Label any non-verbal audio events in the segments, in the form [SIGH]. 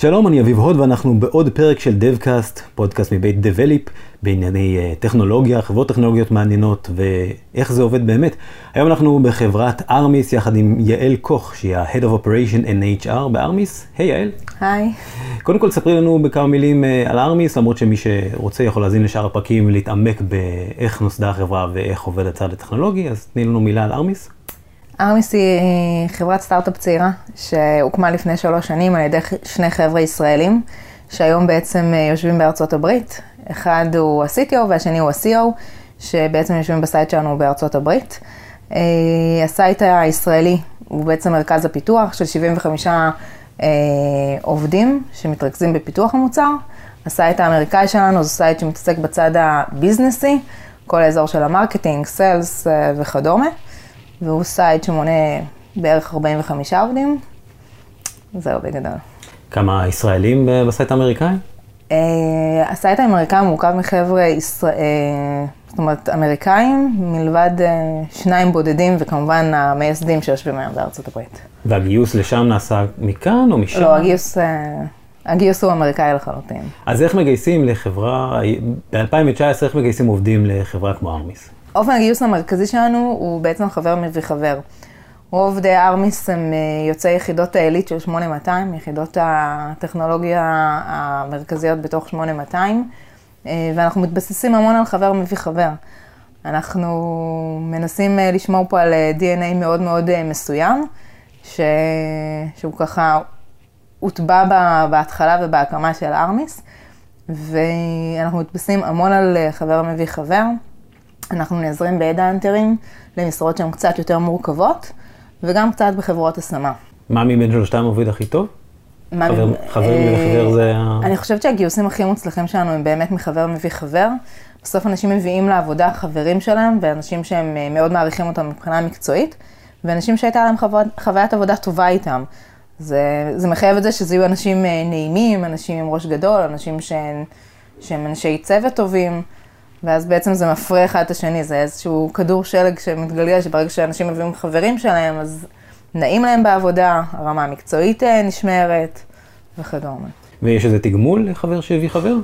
שלום, אני אביב הוד ואנחנו בעוד פרק של DevCast, פודקאסט מבית Develop, בענייני uh, טכנולוגיה, חברות טכנולוגיות מעניינות ואיך זה עובד באמת. היום אנחנו בחברת ארמיס יחד עם יעל קוך, שהיא ה-Head of Operation and HR בארמיס. היי hey, יעל. היי. קודם כל ספרי לנו בכמה מילים uh, על ארמיס, למרות שמי שרוצה יכול להזין לשאר הפרקים ולהתעמק באיך נוסדה החברה ואיך עובד הצד הטכנולוגי, אז תני לנו מילה על ארמיס. ארמיס היא חברת סטארט-אפ צעירה שהוקמה לפני שלוש שנים על ידי שני חבר'ה ישראלים, שהיום בעצם אה, יושבים בארצות הברית. אחד הוא ה-CTO והשני הוא ה-CO, שבעצם יושבים ב site שלנו בארצות הברית. אה, ה site הישראלי הוא בעצם מרכז הפיתוח של 75 אה, עובדים שמתרכזים בפיתוח המוצר. ה site האמריקאי שלנו זה site שמתעסק בצד הביזנסי, כל האזור של ה marketing, sales וכדומה. והוא site שמונה בערך 45 עובדים. זהו בגדול. כמה ישראלים ב site האמריקאי? אה, ה site האמריקאי מורכב מחבר'ה, ישראל, אה, זאת אומרת, אמריקאים, מלבד אה, שניים בודדים, וכמובן המייסדים שיושבים היום בארצות הברית. והגיוס לשם נעשה מכאן או משם? לא, הגיוס, uh, הגיוס הוא אמריקאי לחלוטין. אז איך מגייסים לחברה, ב-2019 איך מגייסים עובדים לחברה כמו ארמיס? אופן הגיוס המרכזי שלנו הוא בעצם חבר מביא חבר. רוב עובדי ארמיס הם אה, יוצאי יחידות העילית של 8200, יחידות הטכנולוגיה המרכזיות בתוך 8200, אה, ואנחנו מתבססים המון על חבר מביא חבר. אנחנו מנסים אה, לשמור פה על DNA מאוד מאוד מסוים, ש... שהוא ככה הוטבע בהתחלה ובהקמה של ארמיס, ואנחנו מתבססים המון על חבר מביא חבר. אנחנו נעזרים בידע אנטרים למשרות שהן קצת יותר מורכבות, וגם קצת בחברות השמה. מה מבין שלושתם עובד הכי טוב? חבר, חבר מביא חבר זה ה... אני חושבת שהגיוסים הכי מוצלחים שלנו הם באמת מחבר מביא חבר. בסוף אנשים מביאים לעבודה חברים שלהם, ואנשים שהם אה, מאוד מעריכים אותם מבחינה מקצועית, ואנשים שהייתה להם חו... חוויית עבודה טובה איתם. זה, זה מחייב את זה שזה יהיו אנשים אה, נעימים, אנשים עם ראש גדול, אנשים שהם, שהם אנשי צוות טובים. ואז בעצם זה מפרה אחד את השני, זה איזשהו כדור שלג שמתגלגל, שברגע שאנשים מביאים חברים שלהם, אז נעים להם בעבודה, הרמה המקצועית אה, נשמרת וכדומה. ויש איזה תגמול לחבר שהביא חבר?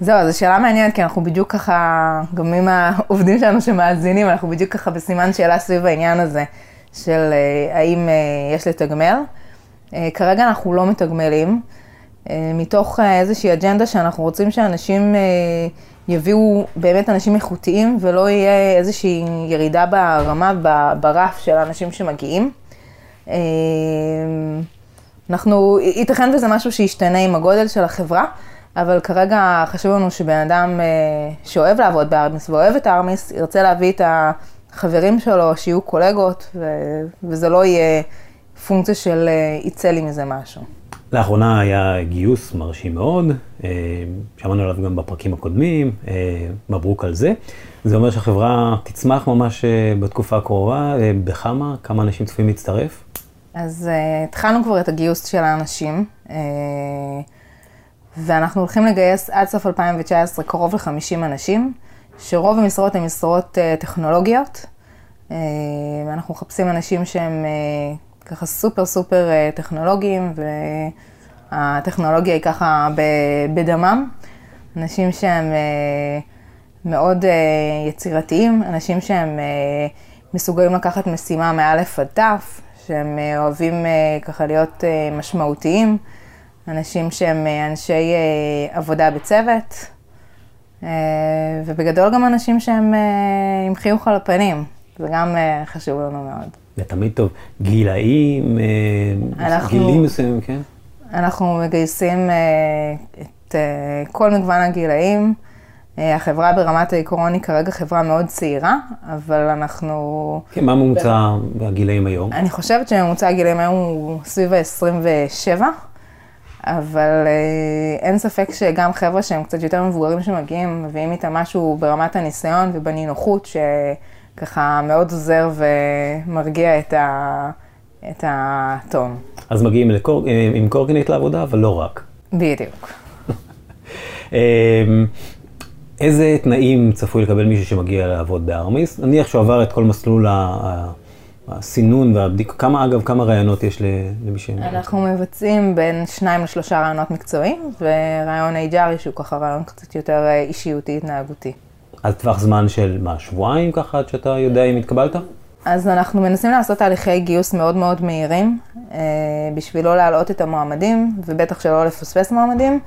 זהו, זו שאלה מעניינת, כי אנחנו בדיוק ככה, גם עם העובדים שלנו שמאזינים, אנחנו בדיוק ככה בסימן שאלה סביב העניין הזה, של אה, האם אה, יש לתגמל. כרגע אנחנו לא מתגמלים, מתוך איזושהי אג'נדה שאנחנו רוצים שאנשים... יביאו באמת אנשים איכותיים ולא יהיה איזושהי ירידה ברמה, ברף של האנשים שמגיעים. אה, אנחנו, ייתכן וזה משהו שישתנה עם הגודל של החברה, אבל כרגע חשוב לנו שבן אדם אה, שאוהב לעבוד בארמיס ואוהב את הארמיס, ירצה להביא את החברים שלו, שיהיו קולגות, וזה לא יהיה פונקציה של אה, יצא לי מזה משהו. לאחרונה היה גיוס מרשים מאוד, אה, שמענו עליו גם בפרקים הקודמים, אה, מברוק על זה. זה אומר שהחברה תצמח ממש אה, בתקופה הקרובה, בכמה? כמה אנשים צפויים להצטרף? אז התחלנו כבר את הגיוס של האנשים, ואנחנו הולכים לגייס עד סוף 2019 קרוב ל-50 אנשים, שרוב המשרות הן משרות טכנולוגיות. אנחנו מחפשים אנשים שהם ככה סופר סופר אה, טכנולוגיים, והטכנולוגיה היא ככה בדמם. אנשים שהם אה, מאוד אה, יצירתיים, אנשים שהם מסוגלים לקחת משימה מאלף עד תף, שהם אוהבים ככה להיות משמעותיים, אנשים שהם אנשי עבודה בצוות, ובגדול גם אנשים שהם עם חיוך על הפנים, זה גם חשוב לנו מאוד. זה תמיד טוב. גילאים, אה, אנחנו, גילים מסוימים, כן? אנחנו מגייסים אה, את אה, כל מגוון הגילאים. החברה ברמת העקרון היא כרגע חברה מאוד צעירה, אבל אנחנו... כן, מה ממוצע הגילאים היום? אני חושבת שממוצע הגילאים היום הוא סביב ה-27, אבל אין ספק שגם חבר'ה שהם קצת יותר מבוגרים שמגיעים, מביאים איתם משהו ברמת הניסיון ובנינוחות, ש... ככה מאוד עוזר ומרגיע את, ה, את הטון. אז מגיעים לקור... עם קורקינט לעבודה, אבל לא רק. בדיוק. [LAUGHS] אמ, איזה תנאים צפוי לקבל מישהו שמגיע לעבוד בארמיס? נניח שהוא עבר את כל מסלול הסינון והבדיקה, כמה אגב, כמה רעיונות יש למי ש... אנחנו מבצעים בין שניים לשלושה רעיונות מקצועיים, ורעיון HRי שהוא ככה רעיון קצת יותר אישיותי, התנהגותי. על טווח זמן של מה, שבועיים ככה, עד שאתה יודע אם התקבלת? אז אנחנו מנסים לעשות תהליכי גיוס מאוד מאוד מהירים, אה, בשביל לא להלאות את המועמדים, ובטח שלא לפספס מועמדים.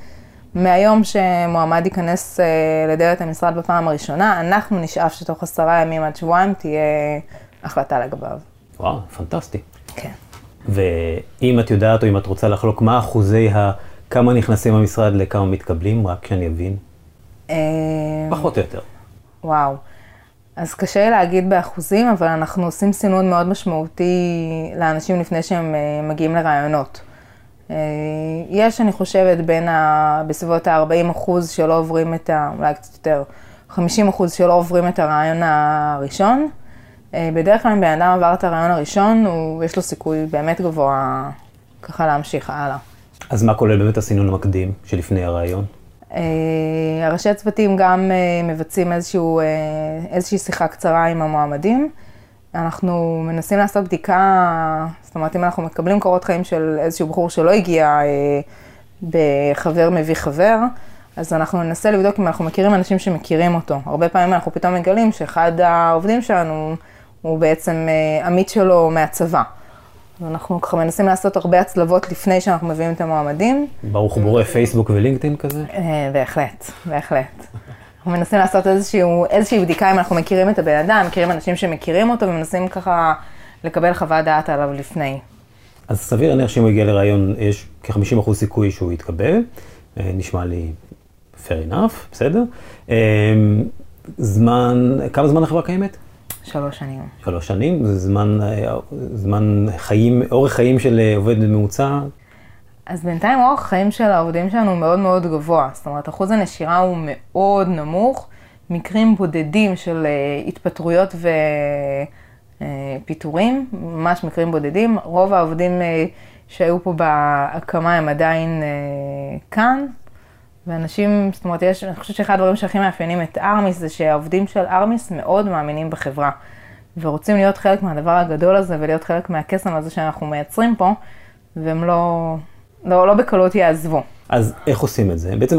מהיום שמועמד ייכנס אה, לדלת המשרד בפעם הראשונה, אנחנו נשאף שתוך עשרה ימים עד שבועיים תהיה החלטה לגביו. וואו, פנטסטי. כן. ואם את יודעת או אם את רוצה לחלוק, מה אחוזי ה... כמה נכנסים למשרד לכמה מתקבלים, רק שאני אבין? אה, פחות או יותר. וואו. אז קשה להגיד באחוזים, אבל אנחנו עושים סינון מאוד משמעותי לאנשים לפני שהם אה, מגיעים לרעיונות. אה, יש, אני חושבת, בין ה... בסביבות ה-40 אחוז שלא עוברים את ה... אולי קצת יותר, 50 אחוז שלא עוברים את הרעיון הראשון. אה, בדרך כלל אם בן אדם עבר את הרעיון הראשון, הוא, יש לו סיכוי באמת גבוה ככה להמשיך הלאה. אז מה כולל באמת הסינון המקדים שלפני הרעיון? אה, הראשי צוותים גם מבצעים איזשהו, איזושהי שיחה קצרה עם המועמדים. אנחנו מנסים לעשות בדיקה, זאת אומרת, אם אנחנו מקבלים קורות חיים של איזשהו בחור שלא הגיע אה, בחבר מביא חבר, אז אנחנו ננסה לבדוק אם אנחנו מכירים אנשים שמכירים אותו. הרבה פעמים אנחנו פתאום מגלים שאחד העובדים שלנו הוא בעצם אה, עמית שלו מהצבא. אנחנו ככה מנסים לעשות הרבה הצלבות לפני שאנחנו מביאים את המועמדים. ברוך בורא פייסבוק ולינקדאין כזה? אה, בהחלט, בהחלט. אנחנו מנסים לעשות איזשהו, איזושהי בדיקה אם אנחנו מכירים את הבן אדם, מכירים אנשים שמכירים אותו ומנסים ככה לקבל חוות דעת עליו לפני. אז סביר להניח שאם הוא הגיע לרעיון, יש כ-50% סיכוי שהוא יתקבל, אה, נשמע לי fair enough, בסדר. אה, זמן, כמה זמן החברה קיימת? שלוש שנים. שלוש שנים, זה זמן, אה, זמן חיים, אורך חיים של עובד ממוצע? אז בינתיים אורח החיים של העובדים שלנו הוא מאוד מאוד גבוה. זאת אומרת, אחוז הנשירה הוא מאוד נמוך. מקרים בודדים של uh, התפטרויות ופיטורים, ממש מקרים בודדים. רוב העובדים שהיו פה בהקמה הם עדיין כאן. ואנשים, זאת אומרת, יש, אני חושבת שאחד הדברים שהכי מאפיינים את ארמיס זה שהעובדים של ארמיס מאוד מאמינים בחברה. ורוצים להיות חלק מהדבר הגדול הזה ולהיות חלק מהקסם הזה שאנחנו מייצרים פה, והם לא, לא, לא בקלות יעזבו. אז איך עושים את זה? בעצם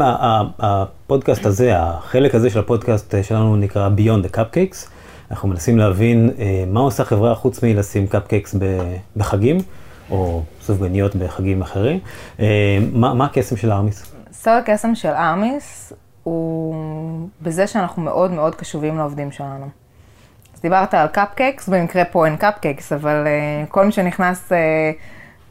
הפודקאסט הזה, החלק הזה של הפודקאסט שלנו נקרא Beyond the Cupcakes. אנחנו מנסים להבין אה, מה עושה חברה חוץ מלשים קפקקס בחגים, או סופגניות בחגים אחרים. אה, מה, מה הקסם של ארמיס? סוד הקסם של ארמיס הוא בזה שאנחנו מאוד מאוד קשובים לעובדים שלנו. אז דיברת על קפקקס, במקרה פה אין קפקקס, אבל uh, כל מי שנכנס... Uh,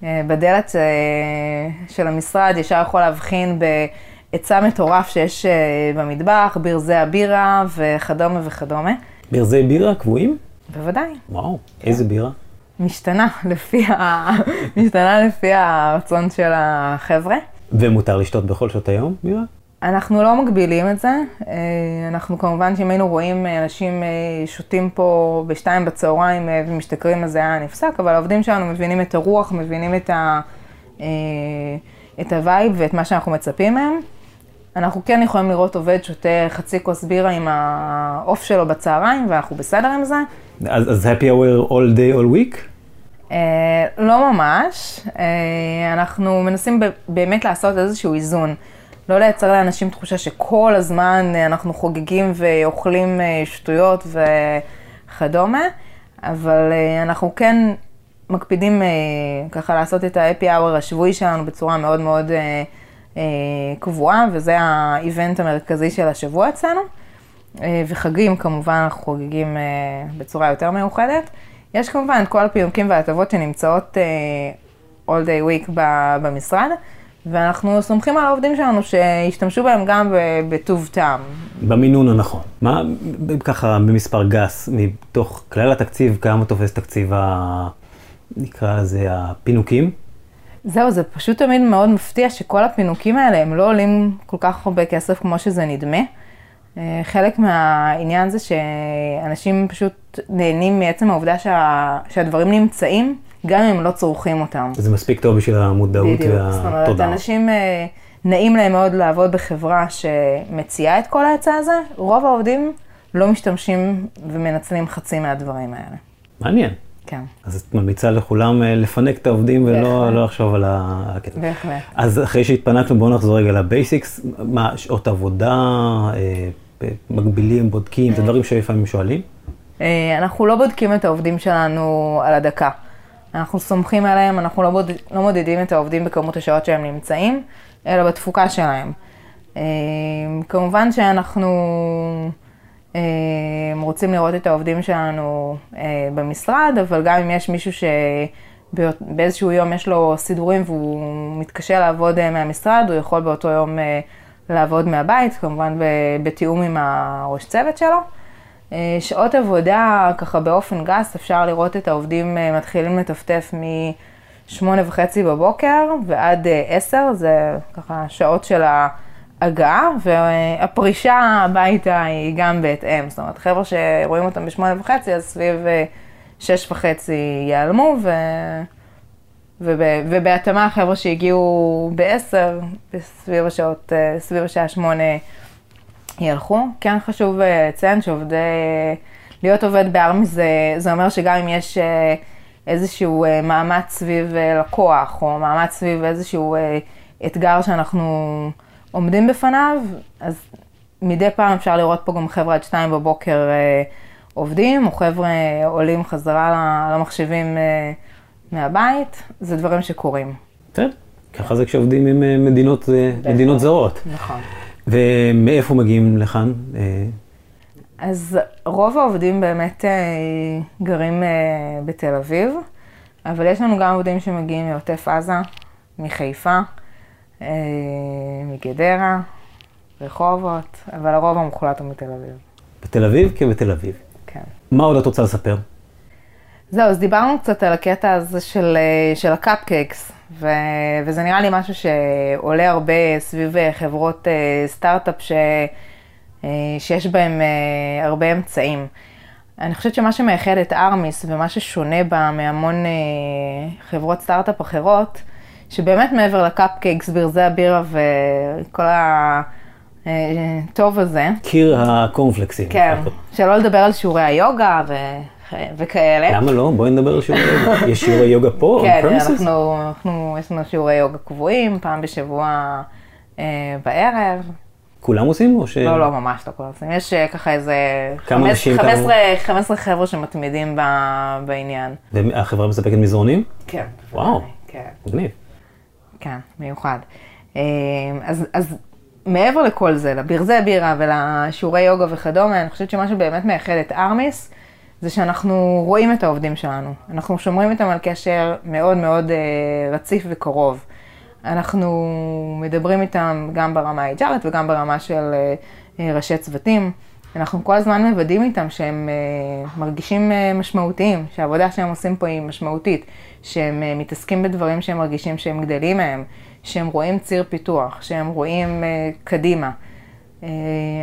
אה, בדלת אה, של המשרד ישר יכול להבחין בהיצע מטורף שיש אה, במטבח, ברזי הבירה וכדומה וכדומה. ברזי בירה קבועים? בוודאי. וואו, איזה בירה? משתנה [LAUGHS] לפי, ה... משתנה לפי הרצון של החבר'ה. ומותר לשתות בכל שעות היום בירה? אנחנו לא מגבילים את זה. אה, אנחנו כמובן שאם היינו רואים אה, אנשים אה, שותים פה בשתיים בצהריים ומשתכרים, אז זה היה נפסק, אבל העובדים שלנו מבינים את הרוח, מבינים את, ה, את ה vibe ואת מה שאנחנו מצפים מהם. אנחנו כן יכולים לראות עובד שותה חצי כוס בירה עם העוף שלו בצהריים, ואנחנו בסדר עם זה. אז, אז happy hour all day all week? Uh, לא ממש. Uh, אנחנו מנסים באמת לעשות איזשהו איזון. לא לייצר לאנשים תחושה שכל הזמן אה, אנחנו חוגגים ואוכלים אה, שטויות וכדומה, אבל אה, אנחנו כן מקפידים ככה לעשות את ה-happy hour השבועי שלנו בצורה מאוד מאוד קבועה, וזה האיבנט המרכזי של השבוע אצלנו. וחגים כמובן אנחנו חוגגים בצורה יותר מיוחדת. יש כמובן את כל הפינוקים וההטבות שנמצאות all day week במשרד. ואנחנו סומכים על העובדים שלנו שישתמשו בהם גם בטוב טעם. במינון הנכון. מה, ככה במספר גס, מתוך כלל התקציב, כמה תופס תקציב ה... נקרא לזה הפינוקים? זהו, זה פשוט תמיד מאוד מפתיע שכל הפינוקים האלה הם לא עולים כל כך הרבה כסף כמו שזה נדמה. אה, חלק מהעניין זה שאנשים פשוט נהנים מעצם העובדה שה, שהדברים נמצאים, גם אם הם לא צורכים אותם. זה מספיק טוב בשביל המודעות בדיוק. זאת אומרת, והתודעה. אנשים, אה, נעים להם מאוד לעבוד בחברה שמציעה את כל ההיצע הזה, רוב העובדים לא משתמשים ומנצלים חצי מהדברים האלה. מעניין. כן, אז את ממליצה לכולם אה, לפנק את העובדים ולא. לא לחשוב על הקטע. בהחלט. אז אחרי שהתפנקנו, בואו נחזור רגע לבייסיקס. מה, שעות עבודה, מגבילים, בודקים, זה דברים שלפעמים שואלים? אה, אנחנו לא בודקים את העובדים שלנו על הדקה. אנחנו סומכים עליהם, אנחנו לא, בוד... לא מודדים את העובדים בכמות השעות שהם נמצאים, אלא בתפוקה שלהם. אה, כמובן שאנחנו אה, רוצים לראות את העובדים שלנו אה, במשרד, אבל גם אם יש מישהו שבאיזשהו יום יש לו סידורים והוא מתקשה לעבוד אה, מהמשרד, הוא יכול באותו יום אה, לעבוד מהבית, כמובן בתיאום עם הראש צוות שלו. אה, שעות עבודה, ככה באופן גס, אפשר לראות את העובדים אה, מתחילים לטפטף משמונה וחצי בבוקר ועד אה, עשר, זה ככה שעות של ההגעה, והפרישה הביתה היא גם בהתאם. זאת אומרת, חבר'ה שרואים אותם בשמונה וחצי, אז סביב אה, שש וחצי ייעלמו, ו... וב... ובהתאמה חבר'ה שהגיעו בעשר, סביב השעות, אה, סביב השעה שמונה ילכו. כן חשוב אה, לציין שעובדי, להיות עובד בארמי זה, זה אומר שגם אם יש אה, איזשהו אה, מאמץ סביב אה, לקוח, או מאמץ סביב איזשהו אה, אתגר שאנחנו עומדים בפניו, אז מדי פעם אפשר לראות פה גם חבר'ה עד שתיים בבוקר אה, עובדים, או חבר'ה עולים חזרה למחשבים אה, מהבית, זה דברים שקורים. בסדר. ככה זה כשעובדים עם אה, מדינות, אה, מדינות זרות. נכון. ומאיפה מגיעים לכאן? אה, אז רוב העובדים באמת גרים בתל אביב, אבל יש לנו גם עובדים שמגיעים מעוטף עזה, מחיפה, מגדרה, רחובות, אבל הרוב המוחלט הוא מתל אביב. בתל אביב כבתל אביב. כן. מה עוד את רוצה לספר? זהו, אז דיברנו קצת על הקטע הזה של, אה, של ה cupcakes, ו, וזה נראה לי משהו שעולה הרבה סביב אה, חברות אה, סטארט-אפ ש, שיש בהם הרבה אמצעים. אני חושבת שמה שמייחד את ארמיס ומה ששונה בה מהמון חברות סטארט-אפ אחרות, שבאמת מעבר ל cupcakes, ברזי הבירה וכל הטוב הזה, קיר הקורנפלקסים. כן, שלא לדבר על שיעורי היוגה ו... וכאלה. למה לא? בואי נדבר על שיעורי יוגה. [LAUGHS] יש שיעורי יוגה פה? כן? אנחנו, אנחנו, יש לנו שיעורי יוגה קבועים, פעם בשבוע אה, בערב. כולם עושים או ש... לא, לא, ממש לא כולם עושים. יש אה, ככה איזה כמה אנשים 15 15 חבר'ה שמתמידים ב- בעניין. והחברה מספקת מזרונים? כן. וואו. כן, מגניב. כן, מיוחד. אה, אז, אז מעבר לכל זה, לברזי בירה ולשיעורי יוגה וכדומה, אני חושבת שמה שבאמת מייחד את ארמיס, זה שאנחנו רואים את העובדים שלנו. אנחנו שומרים איתם על קשר מאוד מאוד אה, רציף וקרוב. אנחנו מדברים איתם גם ברמה ה-HRית וגם ברמה של אה, אה, ראשי צוותים. אנחנו כל הזמן מוודאים איתם שהם אה, מרגישים אה, משמעותיים, שהעבודה שהם עושים פה היא משמעותית, שהם אה, מתעסקים בדברים שהם מרגישים שהם גדלים מהם, שהם רואים ציר פיתוח, שהם רואים אה, קדימה. אה,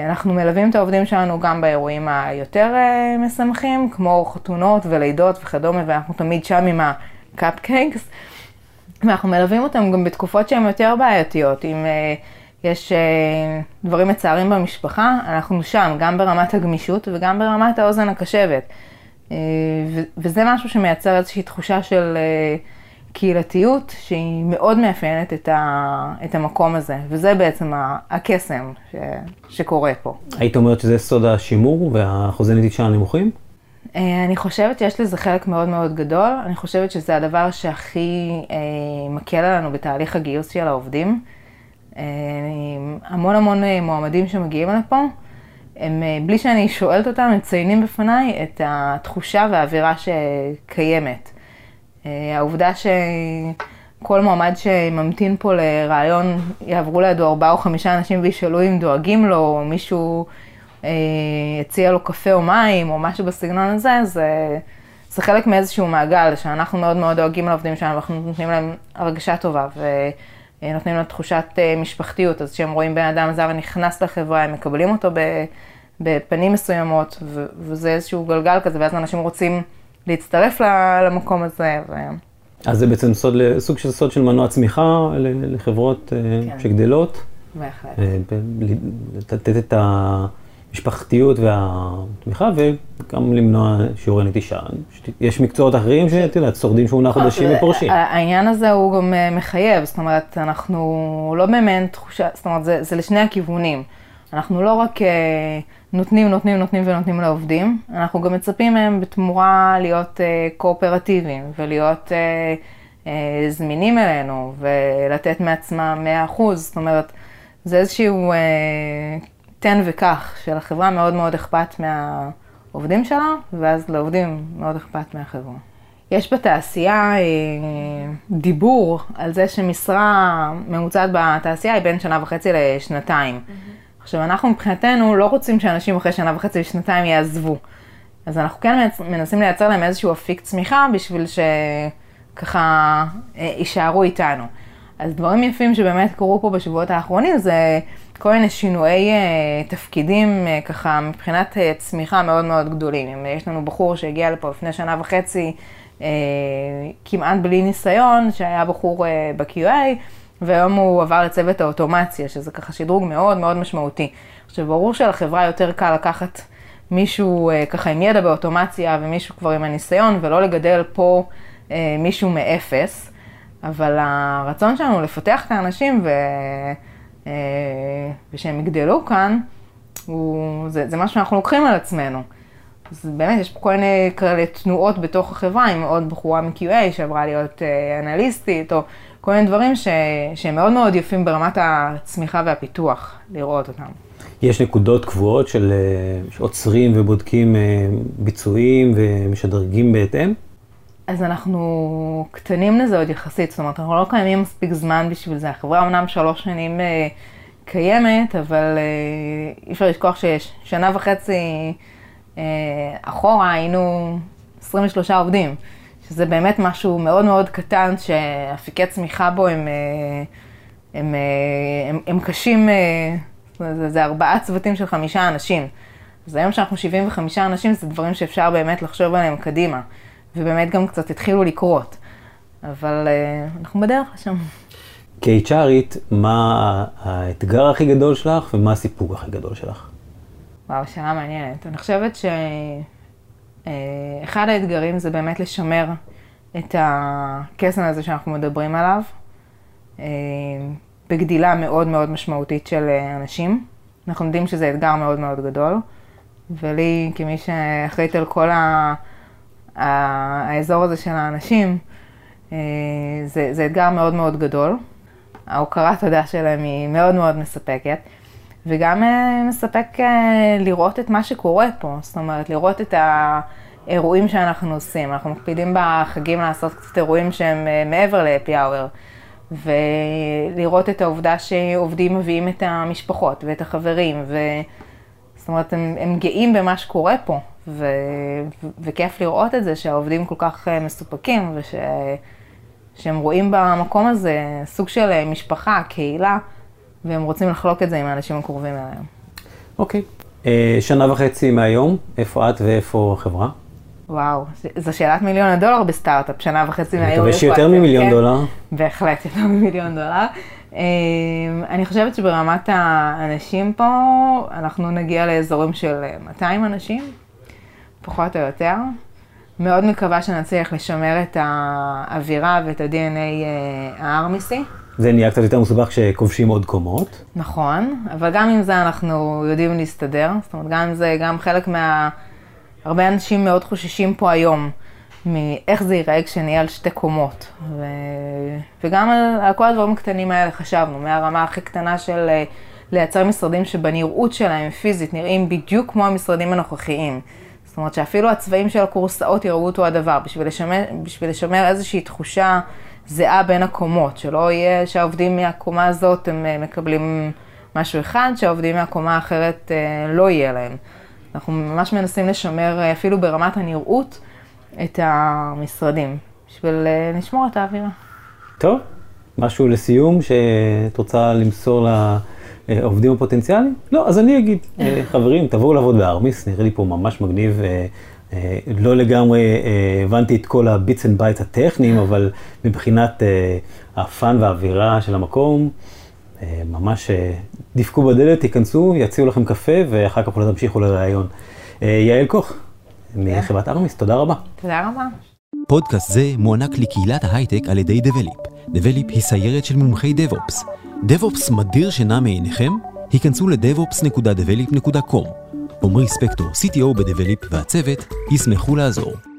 אנחנו מלווים את העובדים שלנו גם באירועים היותר אה, משמחים, כמו חתונות ולידות וכדומה, ואנחנו תמיד שם עם ה cupcakes. ואנחנו מלווים אותם גם בתקופות שהן יותר בעייתיות. אם אה, יש דברים מצערים במשפחה, אנחנו שם, גם ברמת הגמישות וגם ברמת האוזן הקשבת. וזה משהו שמייצר איזושהי תחושה של קהילתיות, שהיא מאוד מאפיינת את, ה- את המקום הזה, וזה בעצם הקסם ש- שקורה פה. היית אומרת שזה סוד השימור והאחוזי נטישה הנמוכים? אה, אני חושבת שיש לזה חלק מאוד מאוד גדול. אני חושבת שזה הדבר שהכי אה, מקל עלינו בתהליך הגיוס של העובדים. אה, המון המון אה, מועמדים שמגיעים לפה, הם, אה, בלי שאני שואלת אותם, הם מציינים בפניי את התחושה והאווירה שקיימת. אה, העובדה שכל מועמד שממתין פה לרעיון, יעברו לידו ארבעה או חמישה אנשים וישאלו אם דואגים לו, או מישהו אה, הציע לו קפה או מים, או משהו בסגנון הזה, זה, זה חלק מאיזשהו מעגל, שאנחנו מאוד מאוד דואגים לעובדים שלנו, ואנחנו נותנים להם הרגשה טובה, נותנים להם תחושת משפחתיות, אז כשהם רואים בן אדם זר נכנס לחברה, הם מקבלים אותו בפנים מסוימות, וזה איזשהו גלגל כזה, ואז אנשים רוצים להצטרף למקום הזה. ו... אז זה בעצם סוד, סוג של סוד של מנוע צמיחה לחברות כן. שגדלות. בהחלט. לתת את המשפחתיות והתמיכה, וגם למנוע שיעורי נטישה. יש מקצועות אחרים שאת יודעת, שורדים שמונה נכון, חודשים ופורשים. העניין הזה הוא גם אה, מחייב, זאת אומרת, אנחנו לא באמת תחושה, זאת אומרת, זה, זה לשני הכיוונים. אנחנו לא רק אה, נותנים, נותנים, נותנים ונותנים לעובדים, אנחנו גם מצפים מהם בתמורה להיות אה, קואופרטיביים ולהיות זמינים אלינו ולתת מעצמם 100%, זאת אומרת, זה איזשהו אה, תן וקח, שלחברה מאוד מאוד אכפת מהעובדים שלה, ואז לעובדים מאוד אכפת מהחברה. יש בתעשייה דיבור על זה שמשרה ממוצעת בתעשייה היא בין שנה וחצי לשנתיים. Mm-hmm. עכשיו, אנחנו מבחינתנו לא רוצים שאנשים אחרי שנה וחצי לשנתיים יעזבו. אז אנחנו כן מנסים לייצר להם איזשהו אפיק צמיחה בשביל שככה אה, יישארו איתנו. אז דברים יפים שבאמת קרו פה בשבועות האחרונים זה כל מיני שינויי uh, תפקידים uh, ככה מבחינת צמיחה מאוד מאוד גדולים. יש לנו בחור שהגיע לפה לפני שנה וחצי כמעט בלי ניסיון, שהיה בחור ב-QA, והיום הוא עבר לצוות האוטומציה, שזה ככה שדרוג מאוד מאוד משמעותי. עכשיו, ברור שלחברה יותר קל לקחת מישהו uh, ככה עם ידע באוטומציה ומישהו כבר עם הניסיון, ולא לגדל פה uh, מישהו מאפס. אבל הרצון שלנו לפתח את האנשים ו... אה, ושהם יגדלו כאן, הוא... זה, זה משהו שאנחנו לוקחים על עצמנו. אז באמת, יש פה כל מיני כאלה תנועות בתוך החברה, עם עוד בחורה מ-QA שעברה להיות אה, אנליסטית, או כל מיני דברים ש... שהם מאוד מאוד יפים ברמת הצמיחה והפיתוח, לראות אותם. יש נקודות קבועות של אה, שעוצרים ובודקים ביצועים ומשדרגים בהתאם? אז אנחנו קטנים לזה עוד יחסית, זאת אומרת, אנחנו לא קיימים מספיק זמן בשביל זה. החברה אמנם שלוש שנים אה, קיימת, אבל אה, אי אפשר לשכוח ששנה וחצי אה, אחורה היינו 23 עובדים, שזה באמת משהו מאוד מאוד קטן, שאפיקי צמיחה בו הם, אה, הם, אה, הם, הם קשים, אה, זה, זה ארבעה צוותים של חמישה אנשים. אז היום שאנחנו 75 אנשים, זה דברים שאפשר באמת לחשוב עליהם קדימה. ובאמת גם קצת התחילו לקרות. אבל אנחנו בדרך לשם. כ-HRית, מה האתגר הכי גדול שלך ומה הסיפוק הכי גדול שלך? וואו, שאלה מעניינת. אני חושבת שאחד uh, האתגרים זה באמת לשמר את הקסם הזה שאנחנו מדברים עליו, uh, בגדילה מאוד מאוד משמעותית של אנשים. אנחנו יודעים שזה אתגר מאוד מאוד גדול, ולי, כמי שאחראית על כל ה... האזור הזה של האנשים, אה, זה, זה אתגר מאוד מאוד גדול. ההוקרת תודה שלהם היא מאוד מאוד מספקת, וגם אה, מספק אה, לראות את מה שקורה פה, זאת אומרת, לראות את האירועים שאנחנו עושים. אנחנו מקפידים בחגים לעשות קצת אירועים שהם מעבר ל-happy hour, ולראות את העובדה שעובדים מביאים את המשפחות ואת החברים, ו... זאת אומרת, הם, הם גאים במה שקורה פה. ו... וכיף לראות את זה שהעובדים כל כך אה, מסופקים ושהם רואים במקום הזה סוג של אה, משפחה, קהילה, והם רוצים לחלוק את זה עם האנשים הקרובים אליהם. אוקיי. Okay. אה, שנה וחצי מהיום, איפה את ואיפה החברה? וואו, זו שאלת מיליון הדולר בסטארט-אפ, שנה וחצי מהיום. אני מקווה שיותר ממיליון כן? דולר. בהחלט, יותר ממיליון דולר. אני חושבת שברמת האנשים פה, אנחנו נגיע לאזורים של 200 אנשים, פחות או יותר. מאוד מקווה שנצליח לשמר את האווירה ואת ה-DNA אה, הארמיסי. זה נהיה קצת יותר מסובך כשכובשים עוד קומות. נכון, אבל גם עם זה אנחנו יודעים להסתדר. זאת אומרת, גם עם זה, גם חלק מה... הרבה אנשים מאוד חוששים פה היום מאיך זה ייראה כשנהיה על שתי קומות. ו... וגם על, על כל הדברים הקטנים האלה חשבנו, מהרמה הכי קטנה של אה, לייצר משרדים שבנראות שלהם פיזית נראים בדיוק כמו המשרדים הנוכחיים. זאת אומרת שאפילו הצבעים של הכורסאות יראו אותו הדבר, בשביל לשמר, בשביל לשמר איזושהי תחושה זהה בין הקומות, שלא יהיה שהעובדים מהקומה הזאת הם אה, מקבלים משהו אחד, שהעובדים מהקומה האחרת אה, לא יהיה להם. אנחנו ממש מנסים לשמר אה, אפילו ברמת הנראות את המשרדים, בשביל לשמור את האווירה. טוב, משהו לסיום שאת רוצה למסור לעובדים הפוטנציאליים? לא, אז אני אגיד, [LAUGHS] חברים, תבואו לעבוד בארמיס, נראה לי פה ממש מגניב. לא לגמרי הבנתי את כל ה bits and bytes הטכניים, אבל מבחינת ה fun והאווירה של המקום, ממש דפקו בדלת, תיכנסו, יציעו לכם קפה, ואחר כך אולי תמשיכו לראיון. יעל קוך, מחברת ארמיס, תודה רבה. תודה רבה. פודקאסט זה מוענק לקהילת ההייטק על ידי Develeap. Develeap היא סיירת של מומחי DevOps. DevOps מדיר שינה מעיניכם? היכנסו ל- devops.develeap.com. עמרי ספקטור, CTO בדבליפ והצוות, ישמחו לעזור.